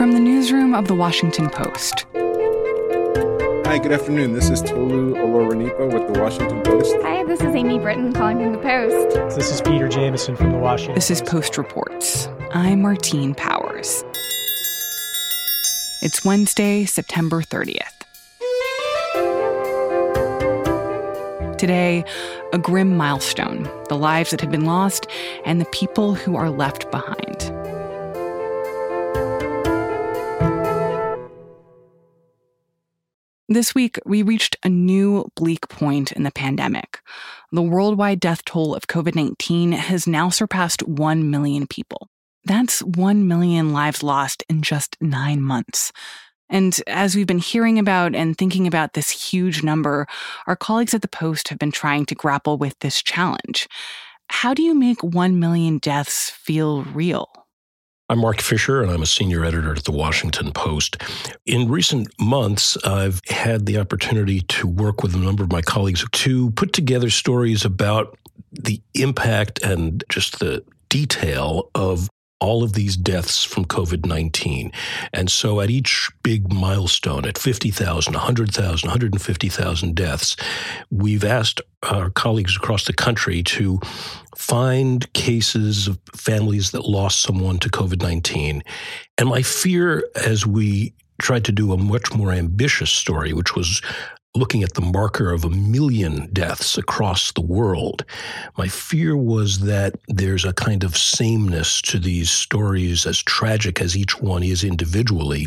From the newsroom of The Washington Post. Hi, good afternoon. This is Tolu Olorunnipa with The Washington Post. Hi, this is Amy Brittain calling from The Post. This is Peter Jamison from The Washington This is Post Reports. I'm Martine Powers. It's Wednesday, September 30th. Today, a grim milestone the lives that have been lost and the people who are left behind. This week, we reached a new bleak point in the pandemic. The worldwide death toll of COVID 19 has now surpassed 1 million people. That's 1 million lives lost in just nine months. And as we've been hearing about and thinking about this huge number, our colleagues at the Post have been trying to grapple with this challenge. How do you make 1 million deaths feel real? I'm Marc Fisher, and I'm a senior editor at the Washington Post. In recent months, I've had the opportunity to work with a number of my colleagues to put together stories about the impact and just the detail of all of these deaths from COVID 19. And so at each big milestone, at 50,000, 100,000, 150,000 deaths, we've asked our colleagues across the country to find cases of families that lost someone to COVID 19. And my fear as we tried to do a much more ambitious story, which was looking at the marker of a million deaths across the world, my fear was that there's a kind of sameness to these stories, as tragic as each one is individually.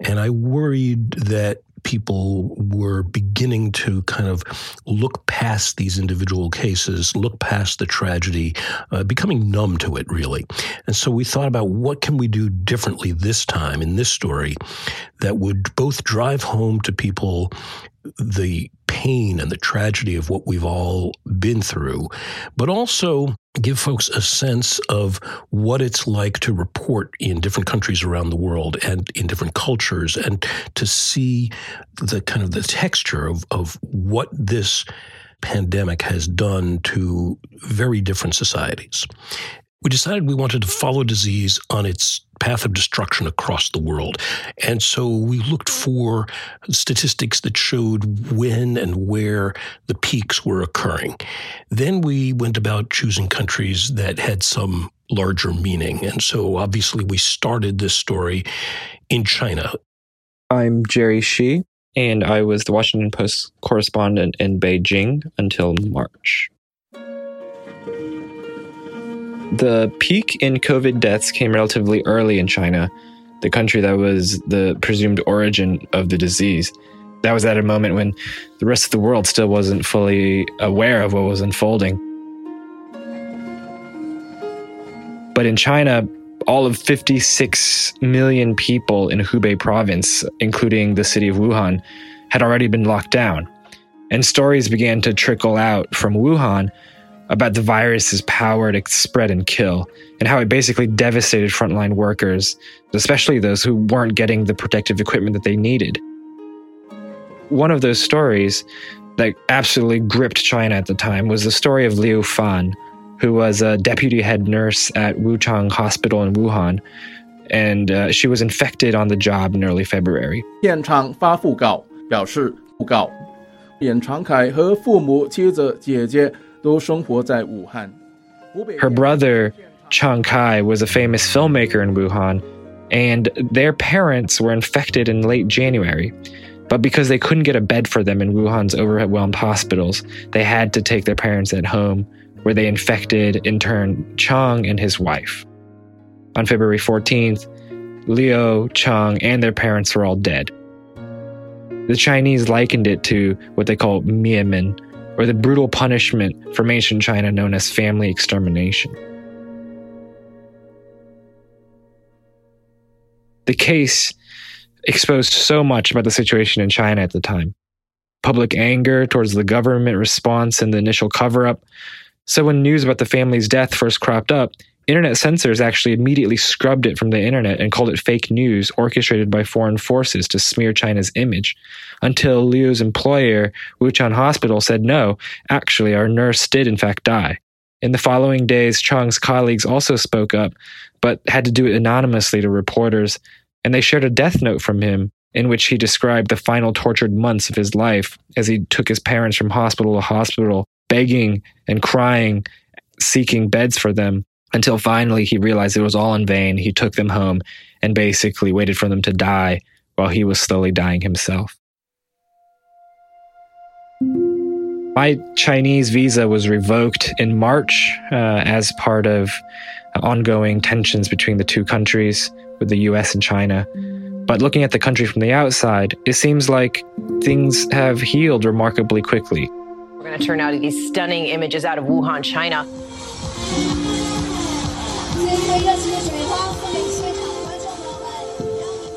And I worried that people were beginning to kind of look past these individual cases, look past the tragedy, uh, becoming numb to it, really. And so we thought about what can we do differently this time in this story that would both drive home to people the pain and the tragedy of what we've all been through, but also give folks a sense of what it's like to report in different countries around the world and in different cultures and to see the kind of the texture of, of what this pandemic has done to very different societies we decided we wanted to follow disease on its path of destruction across the world. And so we looked for statistics that showed when and where the peaks were occurring. Then we went about choosing countries that had some larger meaning. And so obviously we started this story in China. I'm Gerry Shih, and I was the Washington Post correspondent in Beijing until March. The peak in COVID deaths came relatively early in China, the country that was the presumed origin of the disease. That was at a moment when the rest of the world still wasn't fully aware of what was unfolding. But in China, all of 56 million people in Hubei province, including the city of Wuhan, had already been locked down. And stories began to trickle out from Wuhan about the virus's power to spread and kill, and how it basically devastated frontline workers, especially those who weren't getting the protective equipment that they needed. One of those stories that absolutely gripped China at the time was the story of Liu Fan, who was a deputy head nurse at Wuchang Hospital in Wuhan, and uh, she was infected on the job in early February. 现场发讣告表示讣告，卞长凯和父母、妻子、姐姐 her brother, Chang Kai, was a famous filmmaker in Wuhan, and their parents were infected in late January. But because they couldn't get a bed for them in Wuhan's overwhelmed hospitals, they had to take their parents at home, where they infected, in turn, Chang and his wife. On February 14th, Liu, Chang, and their parents were all dead. The Chinese likened it to what they call miemen, or the brutal punishment from ancient China known as family extermination. The case exposed so much about the situation in China at the time public anger towards the government response and the initial cover up. So, when news about the family's death first cropped up, internet censors actually immediately scrubbed it from the internet and called it fake news orchestrated by foreign forces to smear China's image. Until Liu's employer, Wuchang Hospital, said no, actually, our nurse did in fact die. In the following days, Chang's colleagues also spoke up, but had to do it anonymously to reporters. and they shared a death note from him in which he described the final tortured months of his life as he took his parents from hospital to hospital, begging and crying, seeking beds for them, until finally he realized it was all in vain. He took them home and basically waited for them to die while he was slowly dying himself. My Chinese visa was revoked in March uh, as part of ongoing tensions between the two countries with the US and China. But looking at the country from the outside, it seems like things have healed remarkably quickly. We're going to turn out these stunning images out of Wuhan, China.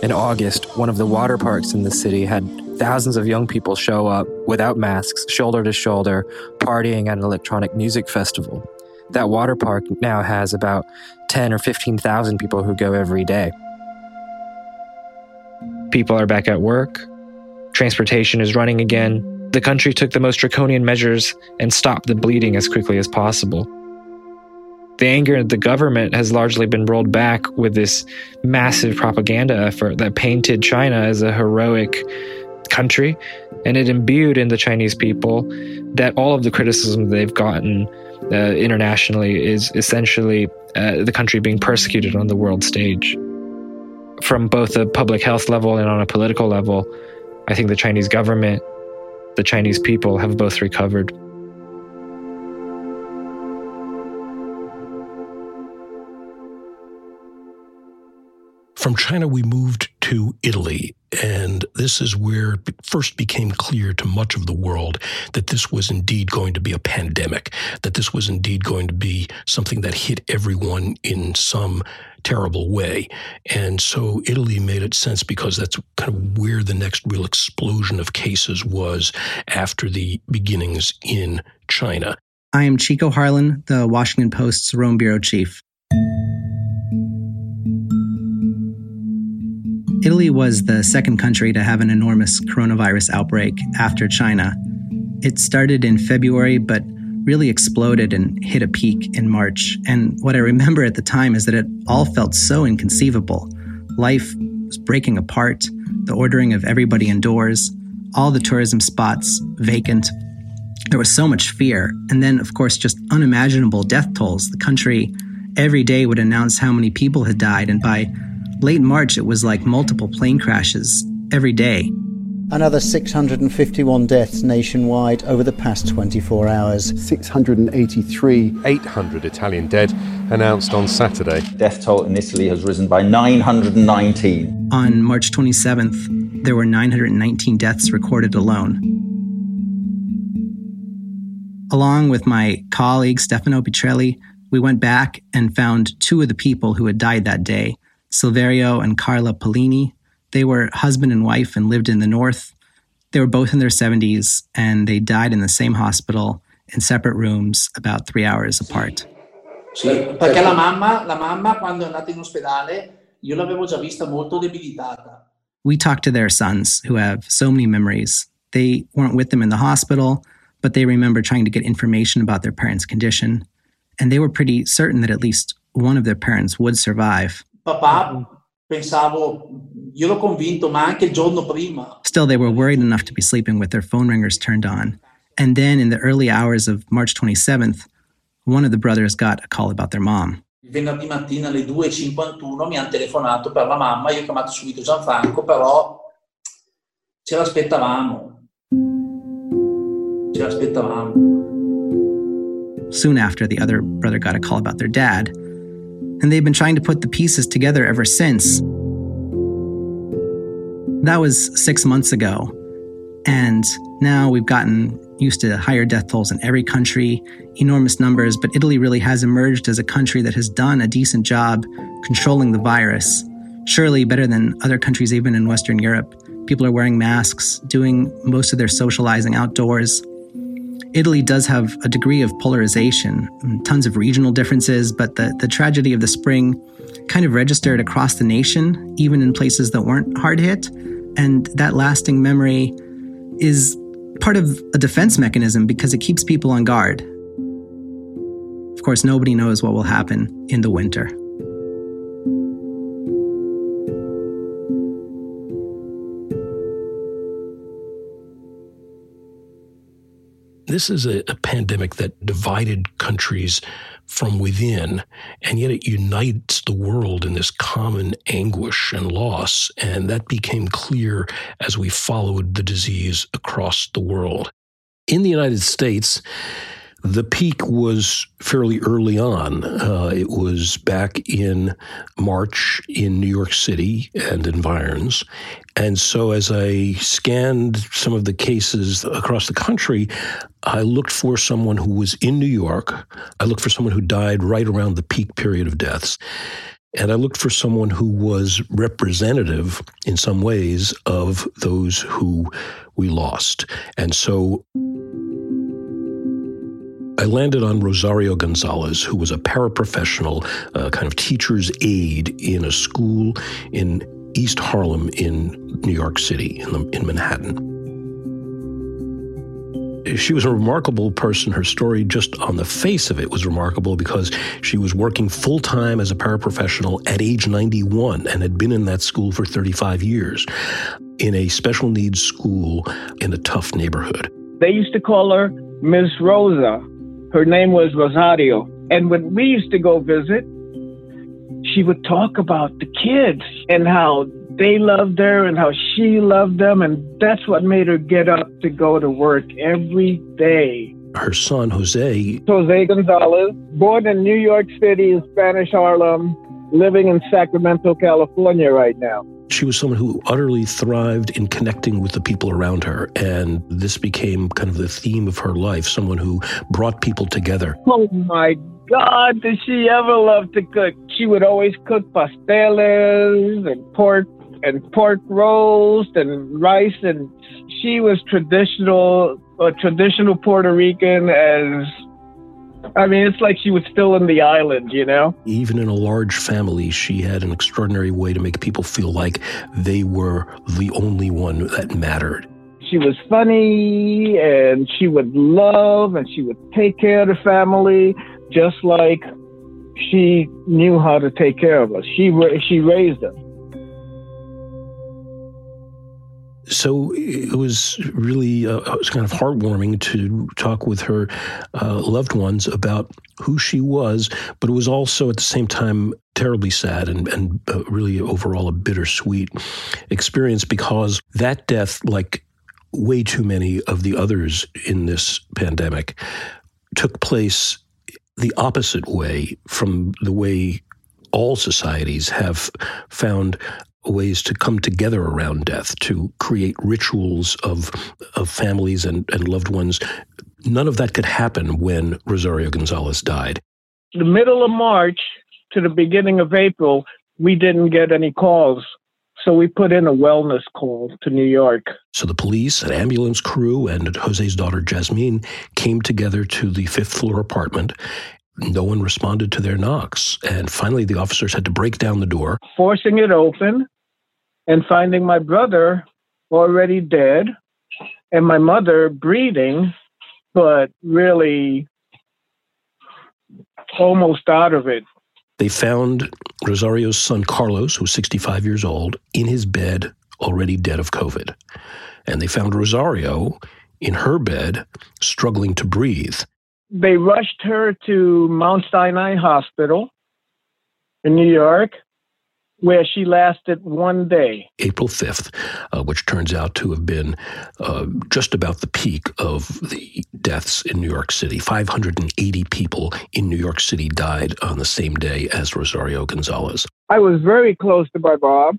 In August, one of the water parks in the city had thousands of young people show up without masks, shoulder to shoulder, partying at an electronic music festival. That water park now has about 10 or 15,000 people who go every day. People are back at work. Transportation is running again. The country took the most draconian measures and stopped the bleeding as quickly as possible the anger of the government has largely been rolled back with this massive propaganda effort that painted China as a heroic country. And it imbued in the Chinese people that all of the criticism they've gotten uh, internationally is essentially uh, the country being persecuted on the world stage. From both a public health level and on a political level, I think the Chinese government, the Chinese people have both recovered. From China, we moved to Italy. And this is where it first became clear to much of the world that this was indeed going to be a pandemic, that this was indeed going to be something that hit everyone in some terrible way. And so Italy made it sense because that's kind of where the next real explosion of cases was after the beginnings in China. I am Chico Harlan, the Washington Post's Rome Bureau Chief. Italy was the second country to have an enormous coronavirus outbreak after China. It started in February, but really exploded and hit a peak in March. And what I remember at the time is that it all felt so inconceivable. Life was breaking apart, the ordering of everybody indoors, all the tourism spots vacant. There was so much fear. And then, of course, just unimaginable death tolls. The country every day would announce how many people had died. And by Late March, it was like multiple plane crashes every day. Another 651 deaths nationwide over the past 24 hours. 683, 800 Italian dead announced on Saturday. Death toll in Italy has risen by 919. On March 27th, there were 919 deaths recorded alone. Along with my colleague Stefano Pitrelli, we went back and found two of the people who had died that day Silverio and Carla Pollini. They were husband and wife and lived in the north. They were both in their 70s and they died in the same hospital in separate rooms about three hours apart. perché la mamma, la mamma quando è andata in ospedale io l'avevo già vista molto debilitata. We talked to their sons who have so many memories. They weren't with them in the hospital, but they remember trying to get information about their parents' condition. And they were pretty certain that at least one of their parents would survive. Papà, pensavo, io l'ho convinto, ma anche il giorno prima. Still, they were worried enough to be sleeping with their phone ringers turned on. And then, in the early hours of March 27th, one of the brothers got a call about their mom. Il venerdì mattina alle 2.51 mi hanno telefonato per la mamma, io ho chiamato subito Gianfranco, però ce l'aspettavamo. Ce l'aspettavamo. Soon after, the other brother got a call about their dad, and they've been trying to put the pieces together ever since. That was six months ago. And now we've gotten used to higher death tolls in every country, enormous numbers, but Italy really has emerged as a country that has done a decent job controlling the virus. Surely better than other countries, even in Western Europe. People are wearing masks, doing most of their socializing outdoors. Italy does have a degree of polarization, um, tons of regional differences, but the, the tragedy of the spring kind of registered across the nation, even in places that weren't hard hit. And that lasting memory is part of a defense mechanism because it keeps people on guard. Of course, nobody knows what will happen in the winter. This is a, a pandemic that divided countries from within, and yet it unites the world in this common anguish and loss. And that became clear as we followed the disease across the world. In the United States, the peak was fairly early on. Uh, it was back in March in New York City and environs. And so, as I scanned some of the cases across the country, I looked for someone who was in New York. I looked for someone who died right around the peak period of deaths. And I looked for someone who was representative in some ways of those who we lost. And so I landed on Rosario Gonzalez, who was a paraprofessional, uh, kind of teacher's aide in a school in East Harlem in New York City, in, the, in Manhattan. She was a remarkable person. Her story, just on the face of it, was remarkable because she was working full time as a paraprofessional at age 91 and had been in that school for 35 years in a special needs school in a tough neighborhood. They used to call her Miss Rosa her name was Rosario. And when we used to go visit, she would talk about the kids and how they loved her and how she loved them. And that's what made her get up to go to work every day. Her son, Jose. Jose Gonzalez, born in New York City, Spanish Harlem, living in Sacramento, California right now. She was someone who utterly thrived in connecting with the people around her. And this became kind of the theme of her life someone who brought people together. Oh my God, did she ever love to cook? She would always cook pasteles and pork and pork roast and rice. And she was traditional, a traditional Puerto Rican as I mean, it's like she was still in the island, you know? Even in a large family, she had an extraordinary way to make people feel like they were the only one that mattered. She was funny and she would love and she would take care of the family just like she knew how to take care of us. She, she raised us. So it was really uh, it was kind of heartwarming to talk with her uh, loved ones about who she was, but it was also at the same time terribly sad and, and uh, really overall a bittersweet experience because that death, like way too many of the others in this pandemic, took place the opposite way from the way all societies have found ways to come together around death, to create rituals of, of families and, and loved ones. None of that could happen when Rosario Gonzalez died. The middle of March to the beginning of April, we didn't get any calls. So we put in a wellness call to New York. So the police, an ambulance crew, and Jose's daughter Jasmine came together to the fifth floor apartment no one responded to their knocks. And finally, the officers had to break down the door. Forcing it open, and finding my brother already dead and my mother breathing, but really almost out of it. They found Rosario's son, Carlos, who was 65 years old, in his bed, already dead of COVID. And they found Rosario in her bed, struggling to breathe. They rushed her to Mount Sinai Hospital in New York where she lasted one day. April 5th, uh, which turns out to have been uh, just about the peak of the deaths in New York City. 580 people in New York City died on the same day as Rosario Gonzalez. I was very close to my Bob.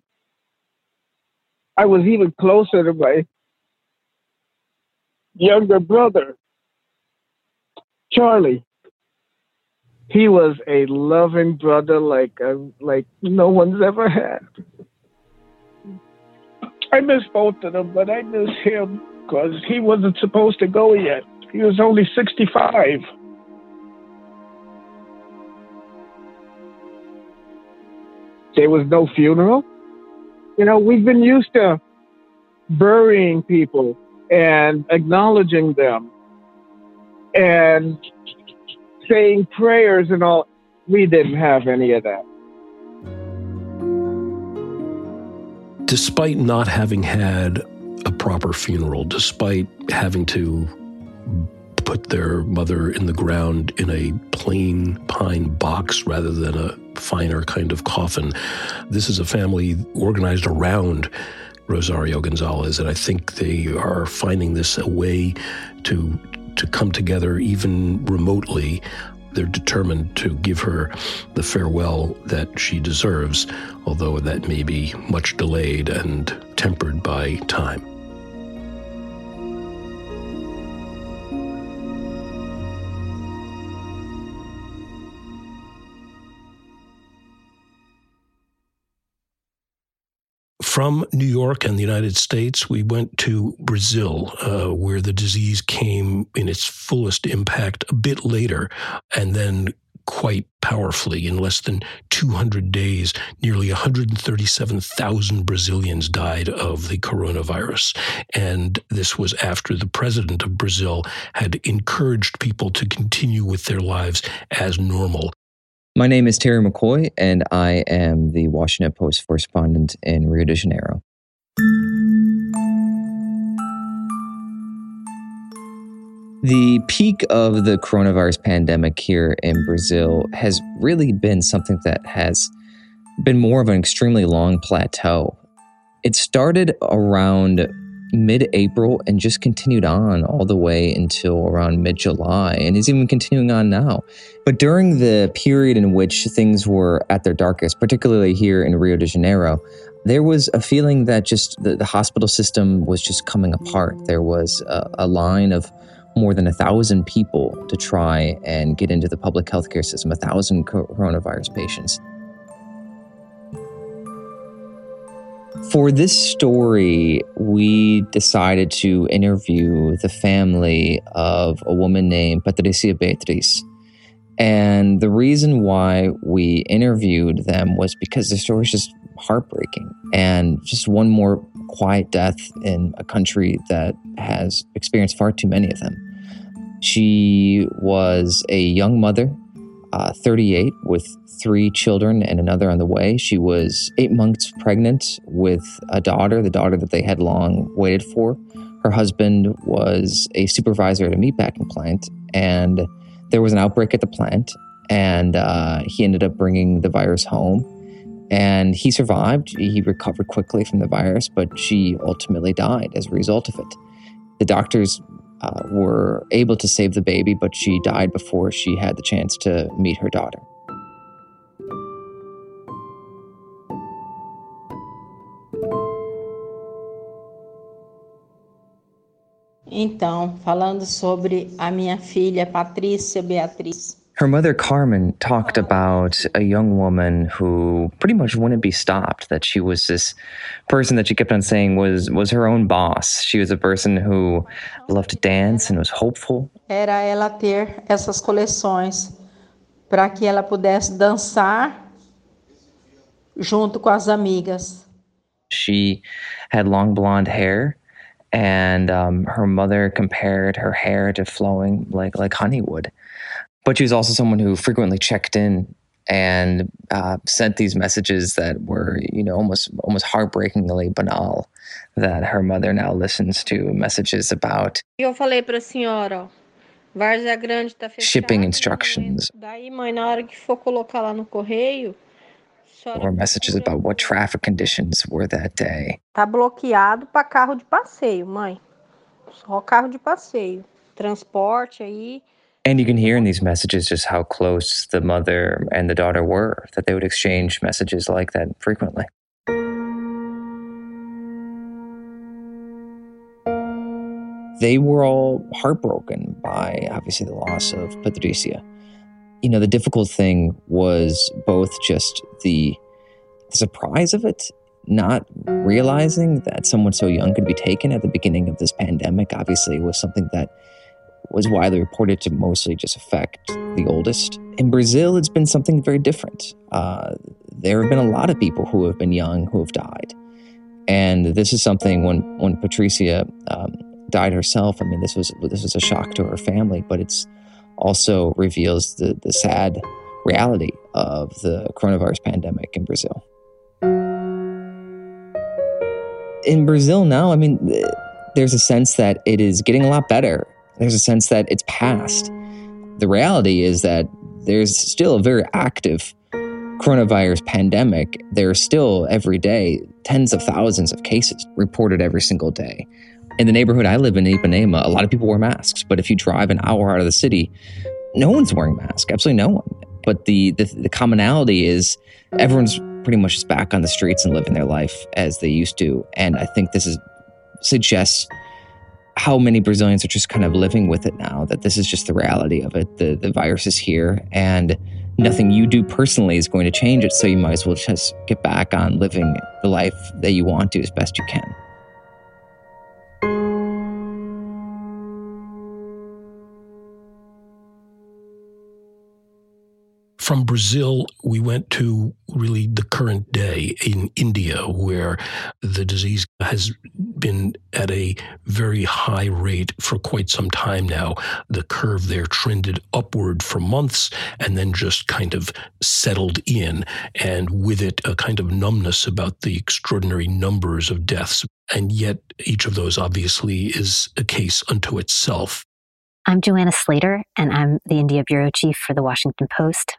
I was even closer to my younger brother, Charlie he was a loving brother like uh, like no one's ever had. I miss both of them, but I miss him because he wasn't supposed to go yet. He was only 65. There was no funeral. You know, we've been used to burying people and acknowledging them and saying prayers and all. We didn't have any of that. Despite not having had a proper funeral, despite having to put their mother in the ground in a plain pine box rather than a finer kind of coffin. This is a family organized around Rosario Gonzalez, and I think they are finding this a way to to come together even remotely they're determined to give her the farewell that she deserves, although that may be much delayed and tempered by time. From New York and the United States, we went to Brazil, uh, where the disease came in its fullest impact a bit later, and then quite powerfully. In less than 200 days, nearly 137,000 Brazilians died of the coronavirus. And this was after the president of Brazil had encouraged people to continue with their lives as normal. My name is Terry McCoy, and I am the Washington Post correspondent in Rio de Janeiro. The peak of the coronavirus pandemic here in Brazil has really been something that has been more of an extremely long plateau. It started around mid April and just continued on all the way until around mid July and is even continuing on now. But during the period in which things were at their darkest, particularly here in Rio de Janeiro, there was a feeling that just the, the hospital system was just coming apart. There was a, a line of more than a thousand people to try and get into the public healthcare system, a thousand coronavirus patients. For this story, we decided to interview the family of a woman named Patricia Beatriz. And the reason why we interviewed them was because the story is just heartbreaking and just one more quiet death in a country that has experienced far too many of them. She was a young mother uh, 38 with three children and another on the way. She was eight months pregnant with a daughter, the daughter that they had long waited for. Her husband was a supervisor at a meatpacking plant, and there was an outbreak at the plant, and uh, he ended up bringing the virus home. And he survived. He recovered quickly from the virus, but she ultimately died as a result of it. The doctors uh, were able to save the baby, but she died before she had the chance to meet her daughter. Então, falando sobre a minha filha Patrícia Beatriz. Her mother, Carmen, talked about a young woman who pretty much wouldn't be stopped. That she was this person that she kept on saying was was her own boss. She was a person who loved to dance and was hopeful. Era ela ter essas coleções para que ela pudesse dançar junto com as amigas. She had long blonde hair, and um, her mother compared her hair to flowing like like honey would. But she was also someone who frequently checked in and uh, sent these messages that were, you know, almost almost heartbreakingly banal. That her mother now listens to messages about. Eu falei para a senhora, Várzea Grande tá fechada. Shipping instructions. Daí, mãe, na hora que for colocar lá no correio, or messages about what traffic conditions were that day. Tá bloqueado para carro de passeio, mãe. Só carro de passeio. Transporte aí. And you can hear in these messages just how close the mother and the daughter were, that they would exchange messages like that frequently. They were all heartbroken by obviously the loss of Patricia. You know, the difficult thing was both just the, surprise of it not realizing that someone so young could be taken at the beginning of this pandemic obviously was something that was widely reported to mostly just affect the oldest. In Brazil, it's been something very different. Uh, there have been a lot of people who have been young who have died. And this is something when, when Patricia um, died herself, I mean, this was, this was a shock to her family, but it's also reveals the, the sad reality of the coronavirus pandemic in Brazil. In Brazil now, I mean, there's a sense that it is getting a lot better There's a sense that it's past. The reality is that there's still a very active coronavirus pandemic. There are still every day tens of thousands of cases reported every single day. In the neighborhood I live in, Ipanema, a lot of people wear masks. But if you drive an hour out of the city, no one's wearing masks. Absolutely no one. But the, the, the commonality is everyone's pretty much just back on the streets and living their life as they used to. And I think this is suggests how many Brazilians are just kind of living with it now. That this is just the reality of it. The the virus is here, and nothing you do personally is going to change it. So you might as well just get back on living the life that you want to as best you can. From Brazil, we went to really the current day in India, where the disease has been at a very high rate for quite some time now. The curve there trended upward for months and then just kind of settled in, and with it, a kind of numbness about the extraordinary numbers of deaths. And yet, each of those obviously is a case unto itself. I'm Joanna Slater, and I'm the India Bureau Chief for the Washington Post.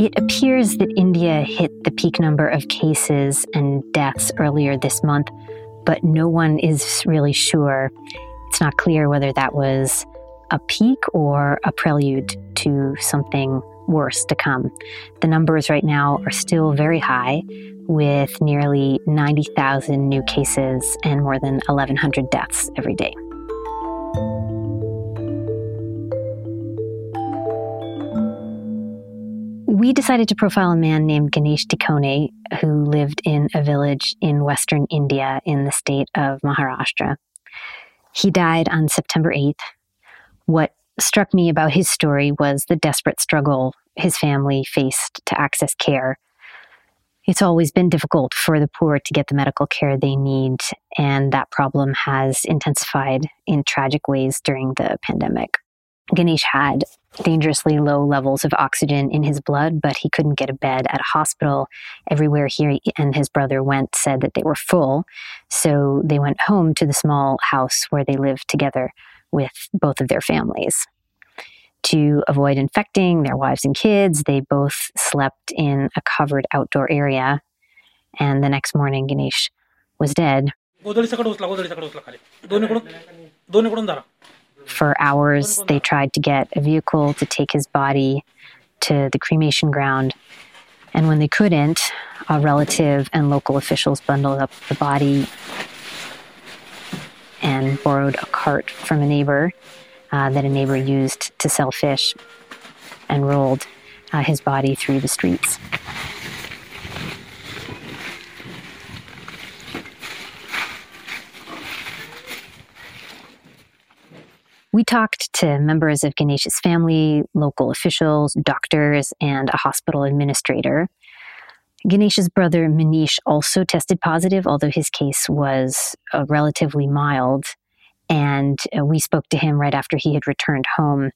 It appears that India hit the peak number of cases and deaths earlier this month, but no one is really sure. It's not clear whether that was a peak or a prelude to something worse to come. The numbers right now are still very high, with nearly 90,000 new cases and more than 1,100 deaths every day. We decided to profile a man named Ganesh Tikhone who lived in a village in western India in the state of Maharashtra. He died on September 8th. What struck me about his story was the desperate struggle his family faced to access care. It's always been difficult for the poor to get the medical care they need, and that problem has intensified in tragic ways during the pandemic. Ganesh had dangerously low levels of oxygen in his blood, but he couldn't get a bed at a hospital. Everywhere he and his brother went said that they were full. So they went home to the small house where they lived together with both of their families. To avoid infecting their wives and kids, they both slept in a covered outdoor area. And the next morning, Ganesh was dead. For hours, they tried to get a vehicle to take his body to the cremation ground. And when they couldn't, a relative and local officials bundled up the body and borrowed a cart from a neighbor uh, that a neighbor used to sell fish and rolled uh, his body through the streets. We talked to members of Ganesh's family, local officials, doctors, and a hospital administrator. Ganesh's brother Manish also tested positive, although his case was uh, relatively mild. And uh, we spoke to him right after he had returned home.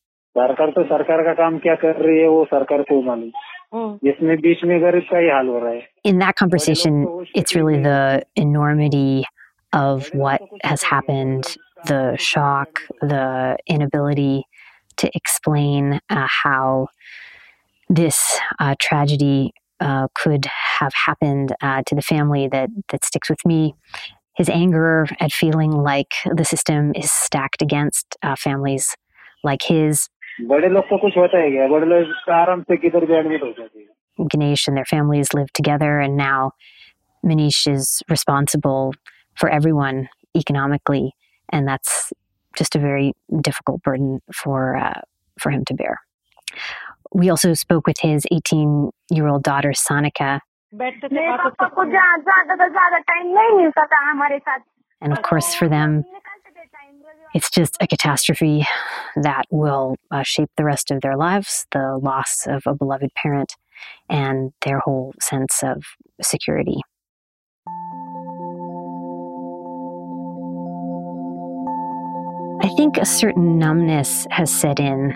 In that conversation, it's really the enormity of what has happened the shock, the inability to explain uh, how this uh, tragedy uh, could have happened uh, to the family that that sticks with me. His anger at feeling like the system is stacked against uh, families like his. Ganesh and their families live together, and now Manish is responsible for everyone economically and that's just a very difficult burden for uh, for him to bear. We also spoke with his 18 year old daughter Sanika. And of course, for them, it's just a catastrophe that will uh, shape the rest of their lives the loss of a beloved parent and their whole sense of security. I think a certain numbness has set in.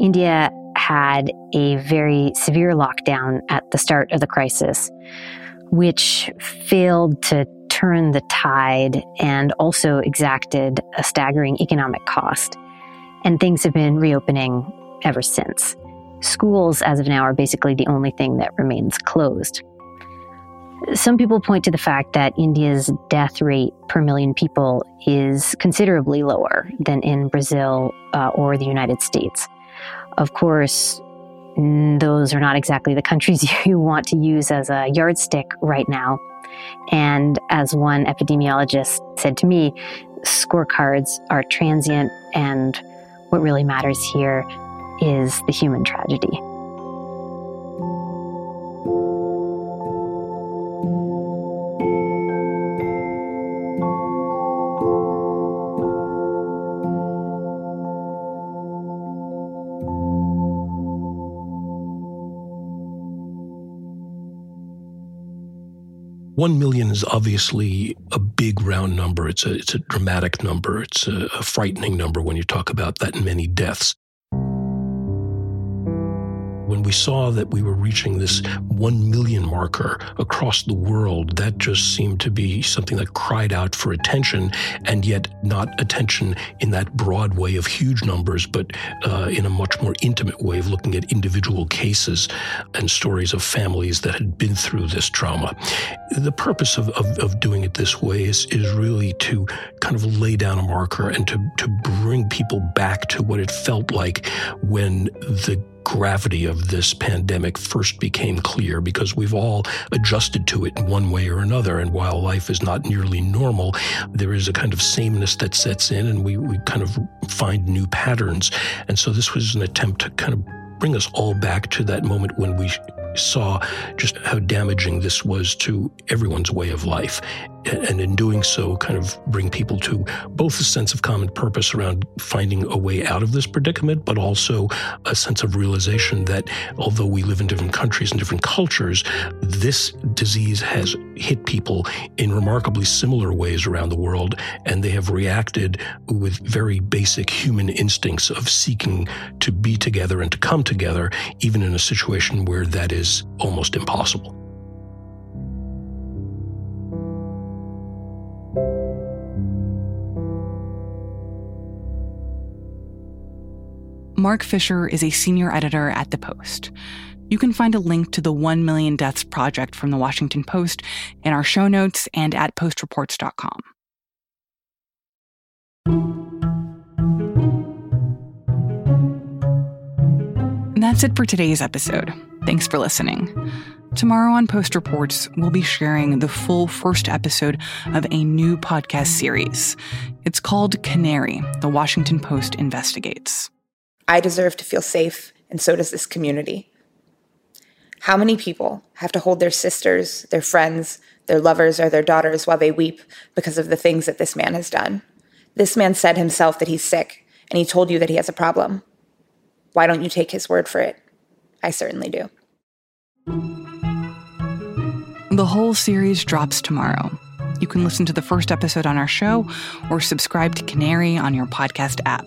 India had a very severe lockdown at the start of the crisis, which failed to turn the tide and also exacted a staggering economic cost. And things have been reopening ever since. Schools, as of now, are basically the only thing that remains closed. Some people point to the fact that India's death rate per million people is considerably lower than in Brazil uh, or the United States. Of course, those are not exactly the countries you want to use as a yardstick right now. And as one epidemiologist said to me, scorecards are transient, and what really matters here is the human tragedy. One million is obviously a big round number. It's a it's a dramatic number. It's a, a frightening number when you talk about that many deaths when we saw that we were reaching this 1 million marker across the world, that just seemed to be something that cried out for attention, and yet not attention in that broad way of huge numbers, but uh, in a much more intimate way of looking at individual cases and stories of families that had been through this trauma. The purpose of, of, of doing it this way is, is really to kind of lay down a marker and to, to bring people back to what it felt like when the gravity of this pandemic first became clear because we've all adjusted to it in one way or another. And while life is not nearly normal, there is a kind of sameness that sets in and we, we kind of find new patterns. And so this was an attempt to kind of bring us all back to that moment when we saw just how damaging this was to everyone's way of life. And in doing so, kind of bring people to both a sense of common purpose around finding a way out of this predicament, but also a sense of realization that although we live in different countries and different cultures, this disease has hit people in remarkably similar ways around the world, and they have reacted with very basic human instincts of seeking to be together and to come together, even in a situation where that is almost impossible. Marc Fisher is a senior editor at The Post. You can find a link to the 1 Million Deaths Project from The Washington Post in our show notes and at postreports.com. that's it for today's episode. Thanks for listening. Tomorrow on Post Reports, we'll be sharing the full first episode of a new podcast series. It's called Canary The Washington Post Investigates. I deserve to feel safe, and so does this community. How many people have to hold their sisters, their friends, their lovers, or their daughters while they weep because of the things that this man has done? This man said himself that he's sick, and he told you that he has a problem. Why don't you take his word for it? I certainly do. The whole series drops tomorrow. You can listen to the first episode on our show or subscribe to Canary on your podcast app.